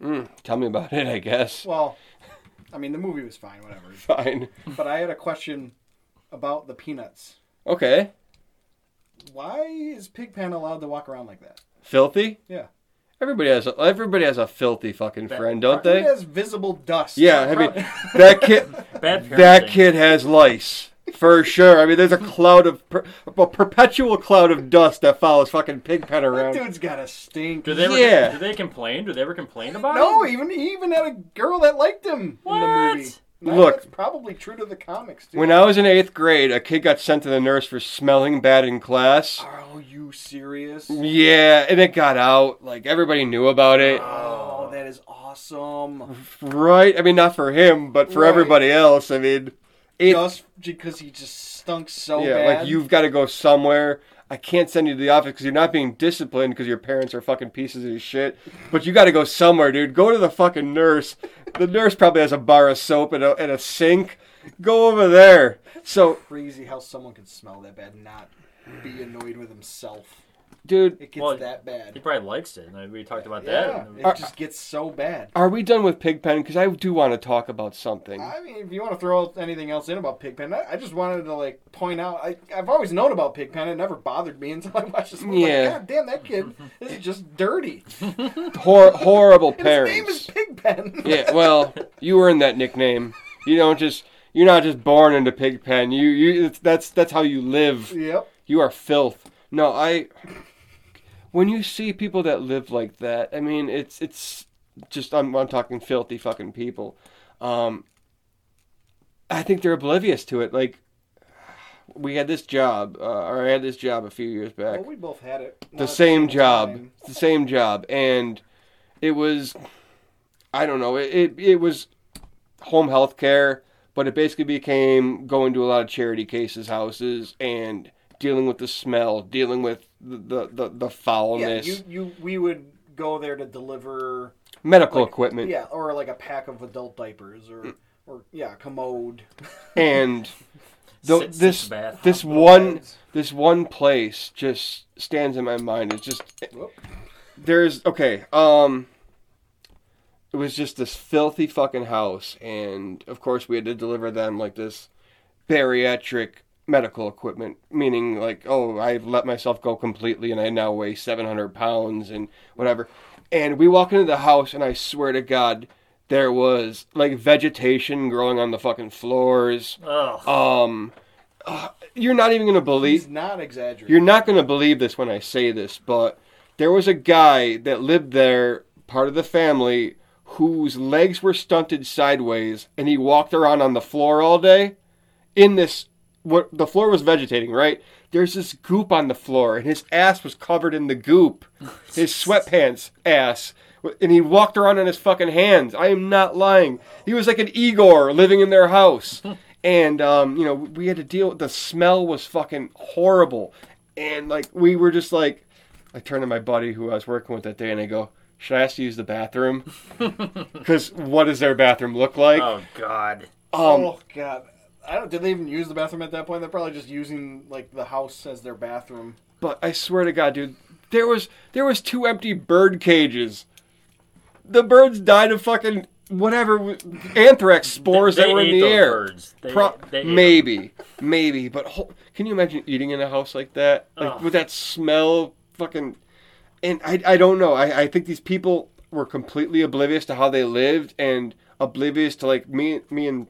Mm, tell me about it, I guess. Well, I mean the movie was fine, whatever. Fine. But I had a question about the Peanuts. Okay. Why is Pigpen allowed to walk around like that? Filthy? Yeah. Everybody has a, everybody has a filthy fucking friend, don't It they? has visible dust. Yeah, I mean that kid Bad that kid has lice for sure. I mean, there's a cloud of per, a perpetual cloud of dust that follows fucking Pigpen that around. dude's got a stink. Do they ever? Yeah. Do they complain? Do they ever complain about it? No, it? even he even had a girl that liked him in the What? movie. Look. that's probably true to the comics too. When I was in eighth grade, a kid got sent to the nurse for smelling bad in class. Are you serious? Yeah, and it got out. Like everybody knew about it. Oh, that is awesome. Right? I mean, not for him, but for Right. everybody else. I mean, eighth Just because he just stunk so yeah, bad. like you've got to go somewhere. I can't send you to the office because you're not being disciplined because your parents are fucking pieces of shit. But you got to go somewhere, dude. Go to the fucking nurse. The nurse probably has a bar of soap and a, and a sink. Go over there. So, crazy how someone could smell that bad and not be annoyed with himself. Dude, It gets Well, that bad. He probably likes it. We talked about Yeah, that. it just gets so bad. are we done with Pigpen? Because I do want to talk about something. I mean, if you want to throw anything else in about Pigpen, I, I just wanted to like point out. I, I've always known about Pigpen. It never bothered me until I watched this movie. Yeah. Like, God damn, that kid is just dirty. Hor- horrible And his name is Pigpen. yeah, well, you earned that nickname. You don't just you're not just born into Pigpen. You you it's, that's that's how you live. Yep. You are filth. No, I. When you see people that live like that, I mean, it's it's just I'm I'm talking filthy fucking people. Um, I think they're oblivious to it. Like, we had this job, uh, or I had this job a few years back Well, we both had it. the at same job, time. the same job, and it was, I don't know, it it, it was home health care, but it basically became going to a lot of charity cases, houses, and dealing with the smell, dealing with the the, the, the Yeah, foulness, you, you we would go there to deliver medical like- equipment, Yeah, or like a pack of adult diapers, or or yeah, commode. and the, Six- this six bath this one beds. this one place just stands in my mind. It's just Whoop. there's okay. Um, it was just this filthy fucking house, and of course we had to deliver them like this bariatric medical equipment, meaning like, oh, I've let myself go completely, and I now weigh seven hundred pounds and whatever. And we walk into the house, and I swear to God, there was like vegetation growing on the fucking floors. Ugh. Um, uh, you're not even gonna believe. He's not exaggerating. You're not going to believe this when I say this, but there was a guy that lived there, part of the family, whose legs were stunted sideways, and he walked around on the floor all day. In this, what the floor was vegetating, right? There's this goop on the floor, and his ass was covered in the goop. His sweatpants ass. And he walked around on his fucking hands. I am not lying. He was like an Igor living in their house. And, um, you know, we had to deal with the smell was fucking horrible. And, like, we were just like, I turned to my buddy who I was working with that day and I go, Should I ask to use the bathroom? Because what does their bathroom look like? oh God. Um, oh god, I don't. Did they even use the bathroom at that point? They're probably just using like the house as their bathroom. But I swear to God, dude, there was there was two empty bird cages. The birds died of fucking whatever anthrax spores They that were in ate the air. birds. They- Pro- they ate them. maybe, maybe, but ho- can you imagine eating in a house like that, like Ugh. with that smell, fucking? And I, I don't know. I, I think these people were completely oblivious to how they lived and oblivious to like me, me and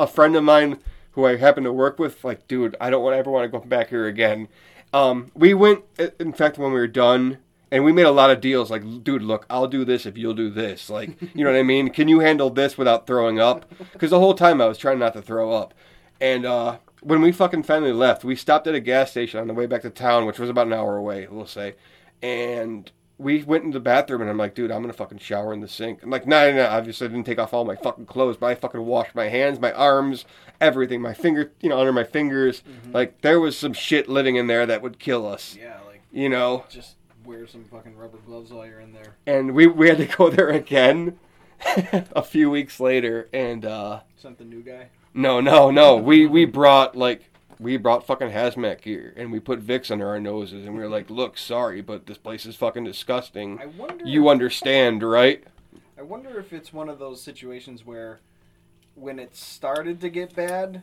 a friend of mine who I happen to work with, like, dude, I don't want ever want to go back here again. Um, we went, in fact, when we were done, and we made a lot of deals. Like, dude, look, I'll do this if you'll do this. Like, you know what I mean? Can you handle this without throwing up? Because the whole time I was trying not to throw up. And uh, when we fucking finally left, we stopped at a gas station on the way back to town, which was about an hour away, we'll say. And we went in the bathroom, and I'm like, dude, I'm gonna fucking shower in the sink. I'm like, no, no, no. Obviously, I didn't take off all my fucking clothes, but I fucking washed my hands, my arms, everything, my finger, you know, under my fingers. Like, there was some shit living in there that would kill us. Yeah, like You know, just wear some fucking rubber gloves while you're in there. and we we had to go there again a few weeks later, and uh, Sent the new guy. no, no, no. We we brought like we brought fucking hazmat gear and we put Vicks under our noses and we were like, "Look, sorry, but this place is fucking disgusting. I wonder. You understand, right?" I wonder if it's one of those situations where, when it started to get bad,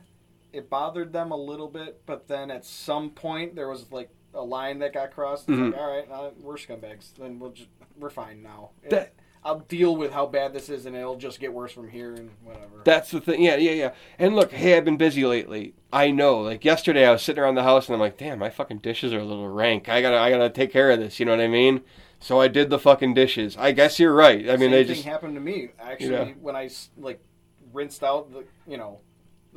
it bothered them a little bit, but then at some point there was like a line that got crossed. It's Mhm. like, all right, uh, we're scumbags. Then we'll just we're fine now. That- I'll deal with how bad this is, and it'll just get worse from here and whatever. That's the thing. Yeah, yeah, yeah. And look, hey, I've been busy lately. I know. Like yesterday, I was sitting around the house and I'm like, "Damn, my fucking dishes are a little rank. I gotta, I gotta take care of this." You know what I mean? So I did the fucking dishes. I guess you're right. I mean, Same they thing just happened to me actually when I like rinsed out the you know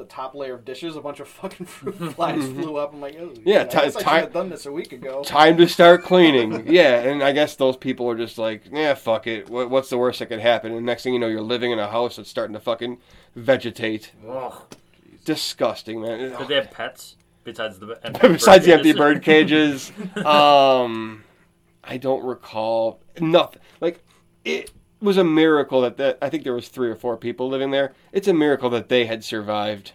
the top layer of dishes. A bunch of fucking fruit flies flew up. I'm like, oh, Yeah, ti- guess I should have done this a week ago. time to start cleaning. yeah, and I guess those people are just like, yeah, fuck it. What, what's the worst that could happen? And next thing you know, you're living in a house that's starting to fucking vegetate. Ugh. Disgusting, man. Did they have pets besides the empty Besides the bird empty cages? bird cages, um, I don't recall nothing. Like it was a miracle that that I think there was three or four people living there. It's a miracle that they had survived.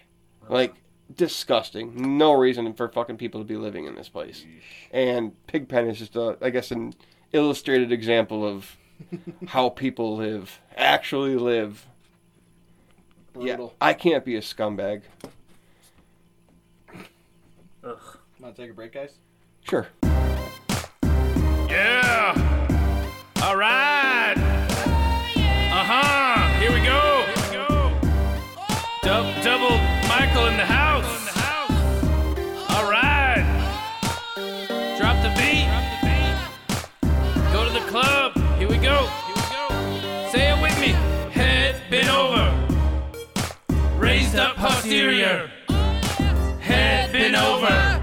Like disgusting. No reason for fucking people to be living in this place. And Pigpen is just a, I guess, an illustrated example of how people live, actually live. Brutal. Yeah, I can't be a scumbag. Ugh. Want to take a break, guys? Sure. Yeah. All right. Dub- double Michael in the house. All right. Drop the beat. Go to the club. Here we go. Say it with me. Head bent over. Raised up posterior. Head bent over.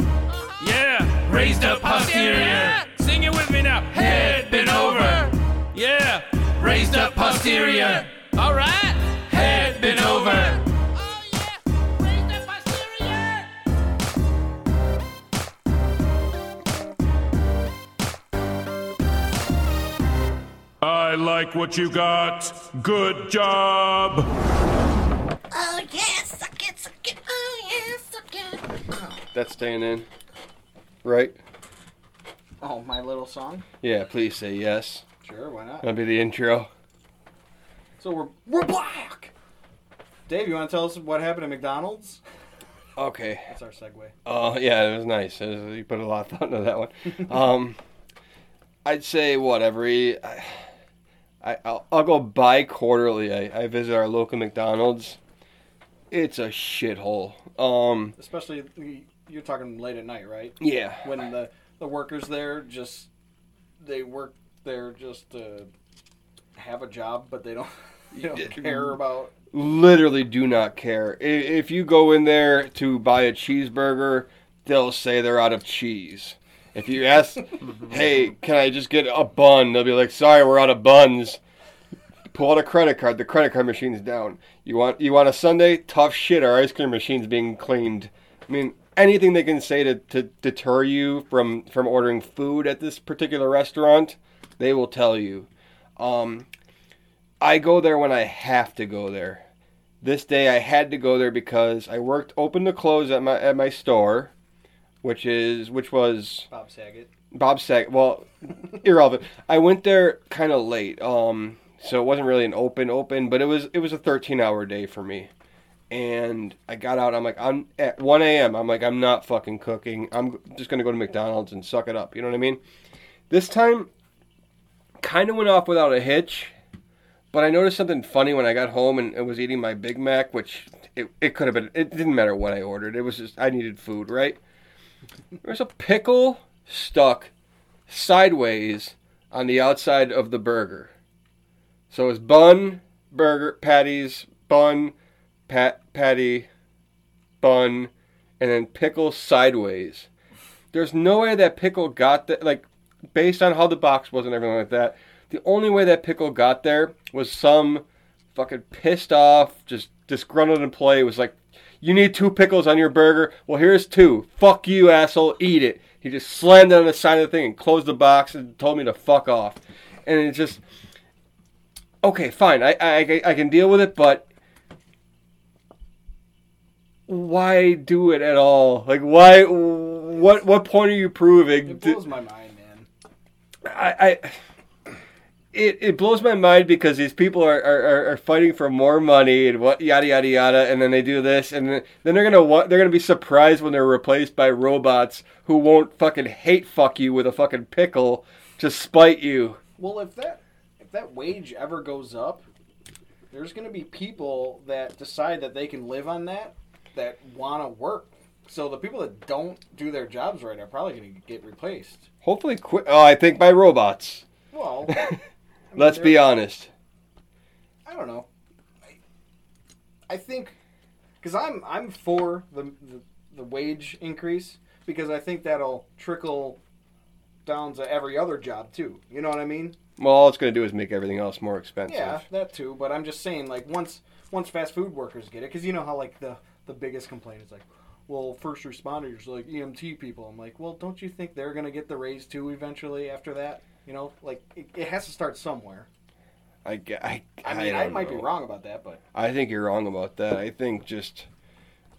Yeah, raised up posterior. Sing it with me now. Head bent over. Yeah, raised up posterior. I like what you got. Good job. Oh yeah, suck it, suck it. Oh yeah, suck it. That's staying in. Right? Oh, my little song. Yeah, please say yes. Sure, why not? That'll be the intro. So we're we're back. Dave, you want to tell us what happened at McDonald's? Okay. That's our segue. Oh yeah, it was nice. It was- you put a lot of thought into that one. um, I'd say whatever. I, I I'll, I'll go bi quarterly. I, I visit our local McDonald's. It's a shithole. Um, Especially you're talking late at night, right? Yeah. When the the workers there just they work there just to have a job, but they don't you don't care about. literally do not care. If you go in there to buy a cheeseburger, they'll say they're out of cheese. If you ask, hey, can I just get a bun? They'll be like, sorry, we're out of buns. Pull out a credit card. The credit card machine's down. You want you want a sundae? Tough shit. Our ice cream machine's being cleaned. I mean, anything they can say to, to deter you from from ordering food at this particular restaurant, they will tell you. Um, I go there when I have to go there. This day I had to go there because I worked open to close at my at my store, which is which was Bob Saget. Bob Saget. Well, irrelevant. I went there kind of late, um, so it wasn't really an open open, but it was it was a 13 hour day for me. And I got out. I'm like, I'm at 1 a.m. I'm like, I'm not fucking cooking. I'm just gonna go to McDonald's and suck it up. You know what I mean? This time, kind of went off without a hitch. But I noticed something funny when I got home and, and was eating my Big Mac, which it, it could have been. It didn't matter what I ordered. It was just I needed food, right? There's a pickle stuck sideways on the outside of the burger. So it's bun, burger, patties, bun, pat, patty, bun, and then pickle sideways. There's no way that pickle got that. Like, based on how the box was and everything like that, the only way that pickle got there was some fucking pissed off, just disgruntled employee was like, "You need two pickles on your burger. Well, here's two. Fuck you, asshole. Eat it." He just slammed it on the side of the thing and closed the box and told me to fuck off. And it's just okay, fine. I I, I can deal with it, but why do it at all? Like, why? What what point are you proving? It blows my mind, man. I, I it, it blows my mind because these people are, are, are- fighting for more money and what yada yada yada, and then they do this, and then, then they're gonna they're gonna be surprised when they're replaced by robots who won't fucking hate fuck you with a fucking pickle to spite you. Well, if that if that wage ever goes up, there's going to be people that decide that they can live on that that want to work. So the people that don't do their jobs right are probably going to get replaced. Hopefully, quick. Oh, I think by robots. Well, Let's be honest. I don't know. I, I think because I'm I'm for the, the the wage increase because I think that'll trickle down to every other job too. You know what I mean? Well, all it's gonna do is make everything else more expensive. Yeah, that too. But I'm just saying, like once once fast food workers get it, because you know how like the the biggest complaint is like, well, first responders like EMT people. I'm like, well, don't you think they're gonna get the raise too eventually after that? You know, like it, it has to start somewhere. I, I, I mean, I, might be wrong about that, but I think you're wrong about that. I think just,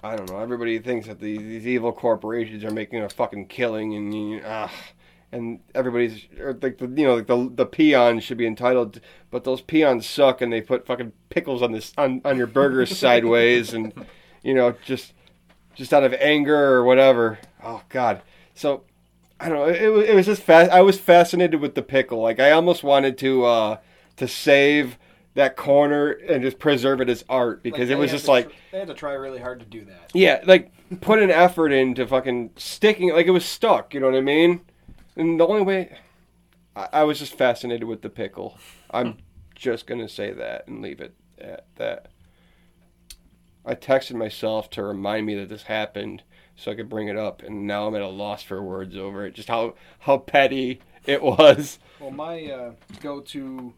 I don't know. Everybody thinks that these, these evil corporations are making a fucking killing, and ah, and everybody's or like the you know like the the peons should be entitled, but those peons suck, and they put fucking pickles on this on, on your burgers sideways, and you know just just out of anger or whatever. Oh God. So I don't know. It, was it was just fast. I was fascinated with the pickle. Like I almost wanted to uh to save that corner and just preserve it as art because like, it was just like tr- they had to try really hard to do that. yeah, like put an effort into fucking sticking. Like it was stuck. You know what I mean? And the only way I, I was just fascinated with the pickle. I'm just gonna say that and leave it at that. I texted myself to remind me that this happened so I could bring it up, and now I'm at a loss for words over it. Just how how petty it was. Well, my uh, go-to,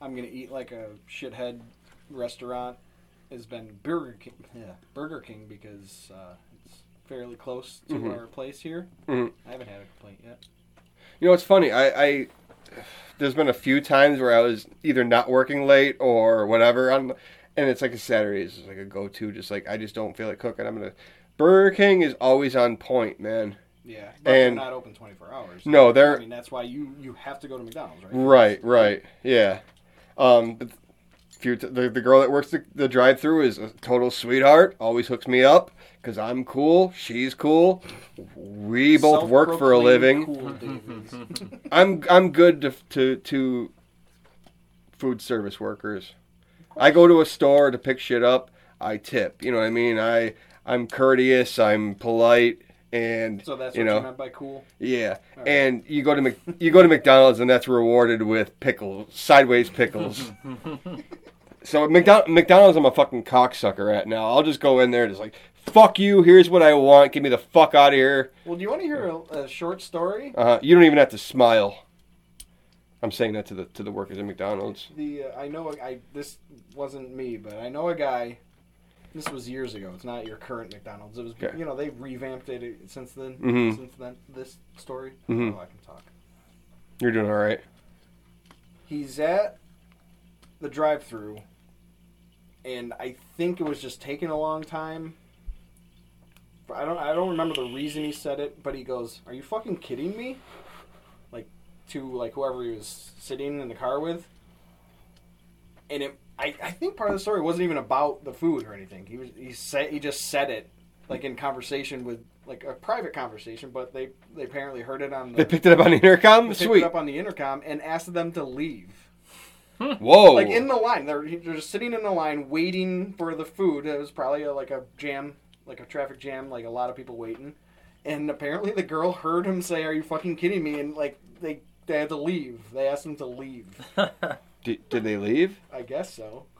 I'm gonna eat like a shithead restaurant has been Burger King. Yeah, Burger King because uh, it's fairly close to Mhm. our place here. Mhm. I haven't had a complaint yet. You know, it's funny. I, I there's been a few times where I was either not working late or whatever on, and it's like a Saturday is like a go to. Just like I just don't feel like cooking. I'm gonna. Burger King is always on point, man. Yeah, but and they're not open 24 hours. No, they're- I mean, that's why you you have to go to McDonald's, right? Right, right, yeah. Um, but few t- the the girl that works the, the drive through is a total sweetheart. Always hooks me up because I'm cool. She's cool. We both work for a living. Cool I'm I'm good to to to food service workers. I go to a store to pick shit up. I tip. You know what I mean? I I'm courteous. I'm polite. And so that's you what know, you meant by cool. yeah, Alright. and you go to Mc, you go to McDonald's and that's rewarded with pickles, sideways pickles. so McDonald, McDonald's, I'm a fucking cocksucker at now. I'll just go in there and just like, fuck you. Here's what I want. Get me the fuck out of here. Well, do you want to hear a, a short story? Uh, you don't even have to smile. I'm saying that to the to the workers at McDonald's. The uh, I know I this wasn't me, but I know a guy. This was years ago. It's not your current McDonald's. It was Okay. you know they've revamped it since then. Mhm. Since then, this story. Mhm. Oh, I can talk. You're doing all right. He's at the drive-through, and I think it was just taking a long time. I don't. I don't remember the reason he said it, but he goes, "Are you fucking kidding me?" Like to like whoever he was sitting in the car with, and it. I, I think part of the story wasn't even about the food or anything. He was he said he just said it like in conversation with like a private conversation, but they they apparently heard it on. The, They picked it up on the intercom? They picked Sweet. it up on the intercom and asked them to leave. Hmm. Whoa. Like in the line, they're, they're just sitting in the line waiting for the food. It was probably a, like a jam, like a traffic jam, like a lot of people waiting. And apparently the girl heard him say, "Are you fucking kidding me?" And like they they had to leave. They asked him to leave. did, did they leave? I guess so.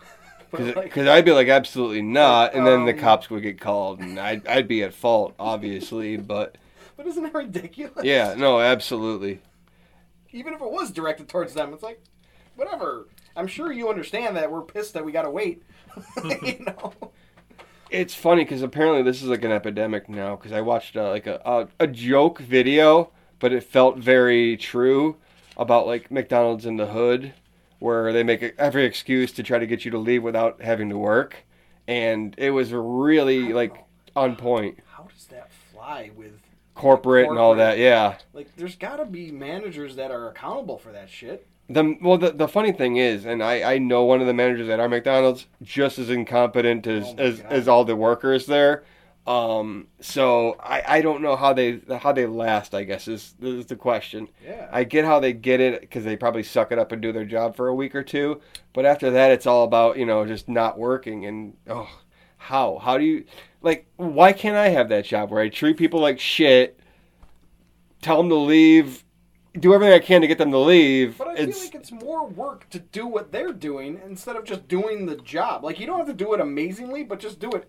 Because like, I'd be like, absolutely not, and then the um, cops would get called, and I'd, I'd be at fault, obviously, but but isn't that ridiculous? yeah, no, absolutely. Even if it was directed towards them, it's like, whatever. I'm sure you understand that we're pissed that we gotta wait. you know. It's funny because apparently this is like an epidemic now. Because I watched uh, like a, a a joke video, but it felt very true about like McDonald's in the hood, where they make every excuse to try to get you to leave without having to work, and it was really like on point. How does that fly with Corporate and all that, yeah. Like, there's got to be managers that are accountable for that shit. The well, the, the funny thing is, and I, I know one of the managers at our McDonald's just as incompetent oh as Oh as, God. as all the workers there. Um, so I, I don't know how they how they last. I guess is is the question. Yeah. I get how they get it because they probably suck it up and do their job for a week or two, but after that, it's all about you know just not working and oh, how how do you like why can't I have that job where I treat people like shit, tell them to leave, do everything I can to get them to leave. But I it's feel like it's more work to do what they're doing instead of just doing the job. Like, you don't have to do it amazingly, but just do it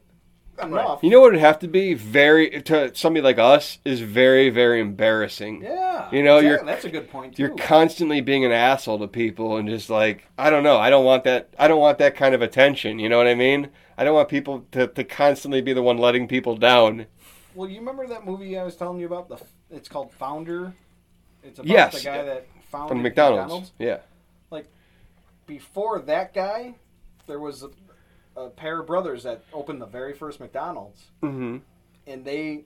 enough. You know what it'd have to be? Very to somebody like us is very very embarrassing. Yeah. You know, exactly. you're That's a good point, too. You're constantly being an asshole to people and just like I don't know. I don't want that. I don't want that kind of attention. You know what I mean? I don't want people to, to constantly be the one letting people down. Well, you remember that movie I was telling you about? The It's called Founder. It's about Yes. the guy that founded From McDonald's. Yeah. Like, before that guy, there was a, pair of brothers that opened the very first McDonald's. Mm-hmm. and they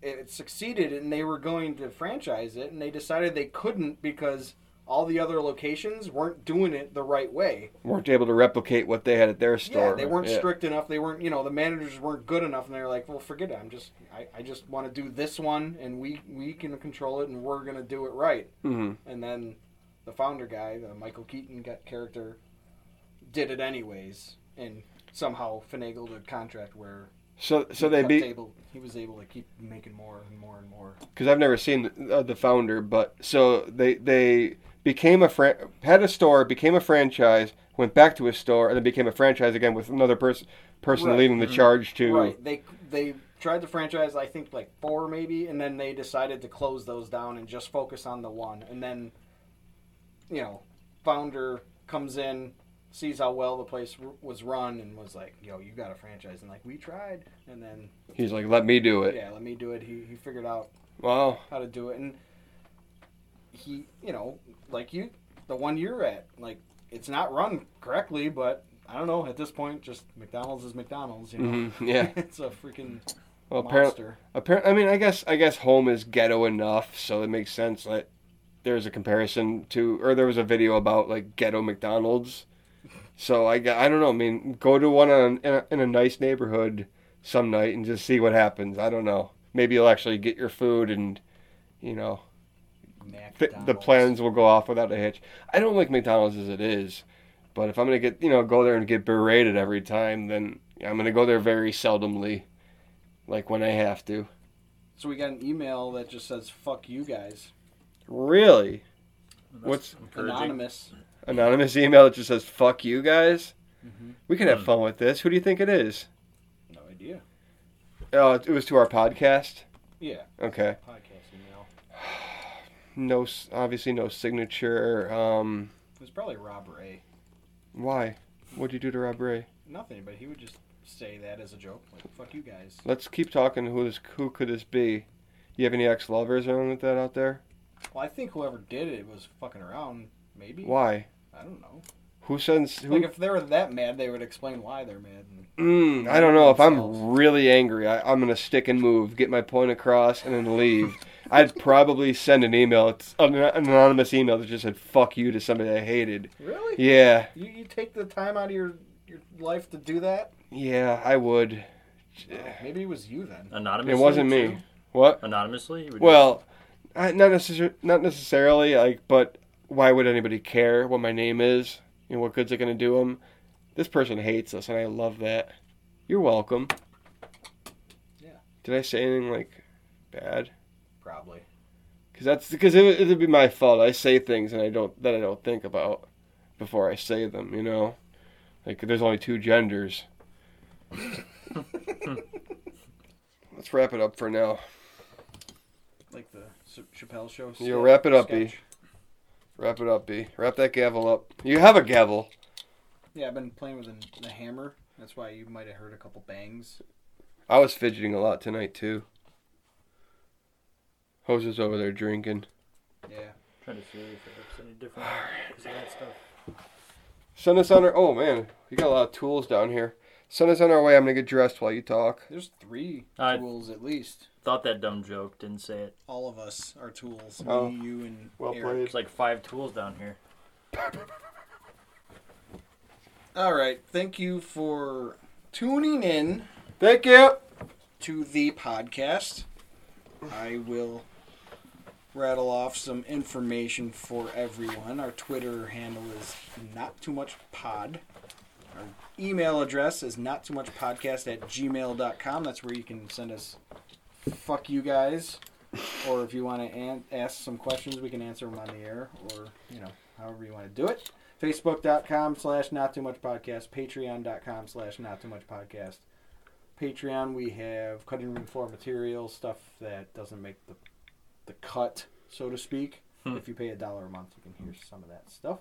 it succeeded and they were going to franchise it and they decided they couldn't because all the other locations weren't doing it the right way. Weren't able to replicate what they had at their store. Yeah, they weren't Yeah. strict enough. They weren't, you know, the managers weren't good enough, and they're like, "Well, forget it. I'm just, I, I just want to do this one, and we we can control it, and we're gonna do it right." Mhm. And then the founder guy, the Michael Keaton character, did it anyways, and somehow finagled a contract where So so they be able, he was able to keep making more and more and more. because I've never seen the, uh, the founder, but so they they became a fran- had a store, became a franchise, went back to a store, and then became a franchise again with another person person Right. leading the Mhm. charge to. Right. They they tried the franchise, I think like four maybe, and then they decided to close those down and just focus on the one. And then, you know, founder comes in, sees how well the place r- was run, and was like, "Yo, you got a franchise?" And like, we tried, and then He's like, "Let me do it." yeah, let me do it. He he figured out Wow. how to do it, and he, you know, like you the one you're at. Like, it's not run correctly, but I don't know. At this point, just McDonald's is McDonald's. You know, Mhm, yeah. it's a freaking Well, apparently, monster. apparently, I mean, I guess, I guess home is ghetto enough, so it makes sense that there's a comparison to, or there was a video about like ghetto McDonald's. So I, got- I don't know. I mean, go to one on, in, a, in a nice neighborhood some night and just see what happens. I don't know. Maybe you'll actually get your food and, you know, th- the plans will go off without a hitch. I don't like McDonald's as it is, but if I'm gonna get, you know, go there and get berated every time, then I'm gonna go there very seldomly, like when I have to. So we got an email that just says "fuck you guys." Really? What's Anonymous. Anonymous email that just says "fuck you guys"? Mhm. We can have fun with this. Who do you think it is? No idea. Oh, it was to our podcast. Yeah. Okay. Podcast email. No, obviously no signature. Um, It was probably Rob Ray. why? What'd you do to Rob Ray? Nothing, but he would just say that as a joke, like "fuck you guys." Let's keep talking. Who this? Who could this be? You have any ex-lovers or anything like that out there? Well, I think whoever did it was fucking around. Maybe. Why? I don't know. Who sends? Who? Like if they were that mad, they would explain why they're mad. Mm, I don't know. If I'm really angry, I, I'm gonna stick and move, get my point across, and then leave. I'd probably send an email, it's an an anonymous email that just said "fuck you" to somebody I hated. Really? Yeah, You, you take the time out of your your life to do that? yeah, I would. Maybe it was you then. Anonymously. It wasn't too? me. What? Anonymously? Would- Well, I, not necessar- not necessarily. Like, but why would anybody care what my name is? You know, what good's it gonna do them? This person hates us, and I love that. You're welcome. Yeah. Did I say anything like bad? Probably. Because that's because it, it'd be my fault. I say things and I don't that I don't think about before I say them. You know, like there's only two genders. Let's wrap it up for now. Like the Chappelle show. Sketch- wrap it up, B. sketch. Wrap it up, B. Wrap that gavel up. You have a gavel. Yeah, I've been playing with the, the hammer. That's why you might have heard a couple bangs. I was fidgeting a lot tonight too. Hose is over there drinking. Yeah. Trying to see if it looks any different because of that stuff. Send us on our. Oh man, you got a lot of tools down here. Send us on our way. I'm gonna get dressed while you talk. There's three I- tools at least. Thought that dumb joke, didn't say it. All of us are tools. Oh. Me, you, and Well Eric. played. There's like five tools down here. All right. Thank you for tuning in Thank you. to the podcast. I will rattle off some information for everyone. Our Twitter handle is not too much pod. Our email address is not too much podcast at gmail.com. That's where you can send us fuck you guys. Or if you want to an- ask some questions, we can answer them on the air, or you know, however you want to do it. Facebook.com slash not too much podcast, Patreon.com slash not too much podcast. Patreon, we have cutting room floor material, stuff that doesn't make the the cut, so to speak. Hmm. If you pay a dollar a month, you can hear some of that stuff.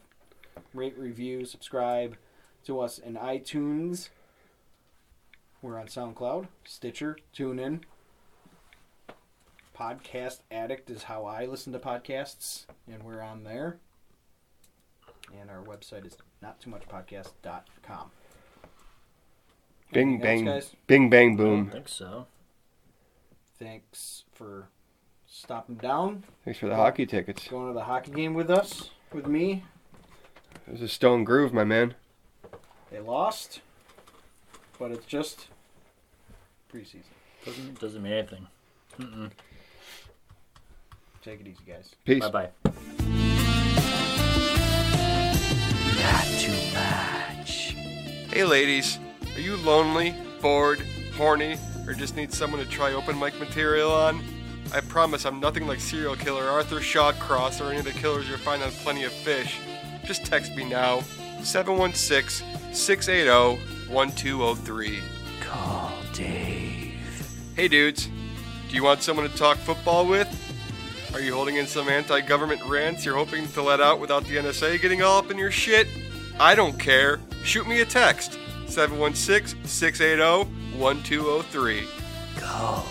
Rate, review, subscribe to us in iTunes. We're on SoundCloud, Stitcher, TuneIn. Podcast Addict is how I listen to podcasts, and we're on there. And our website is not too much podcast.com. Bing Anything bang, else, guys? bing bang I boom. think so. Thanks for stopping down, Thanks for the hockey tickets. going to the hockey game with us, with me. It was a stone groove, my man. They lost, but it's just preseason. Doesn't doesn't mean anything. Mm-mm. Take it easy, guys. Peace. Bye bye. Not too much. Hey, ladies, are you lonely, bored, horny, or just need someone to try open mic material on? I promise I'm nothing like serial killer Arthur Shawcross or any of the killers you'll find on Plenty of Fish. Just text me now 716 680 1203. Call Dave. Hey, dudes, do you want someone to talk football with? Are you holding in some anti government rants you're hoping to let out without the NSA getting all up in your shit? I don't care. Shoot me a text 716 680 1203. Call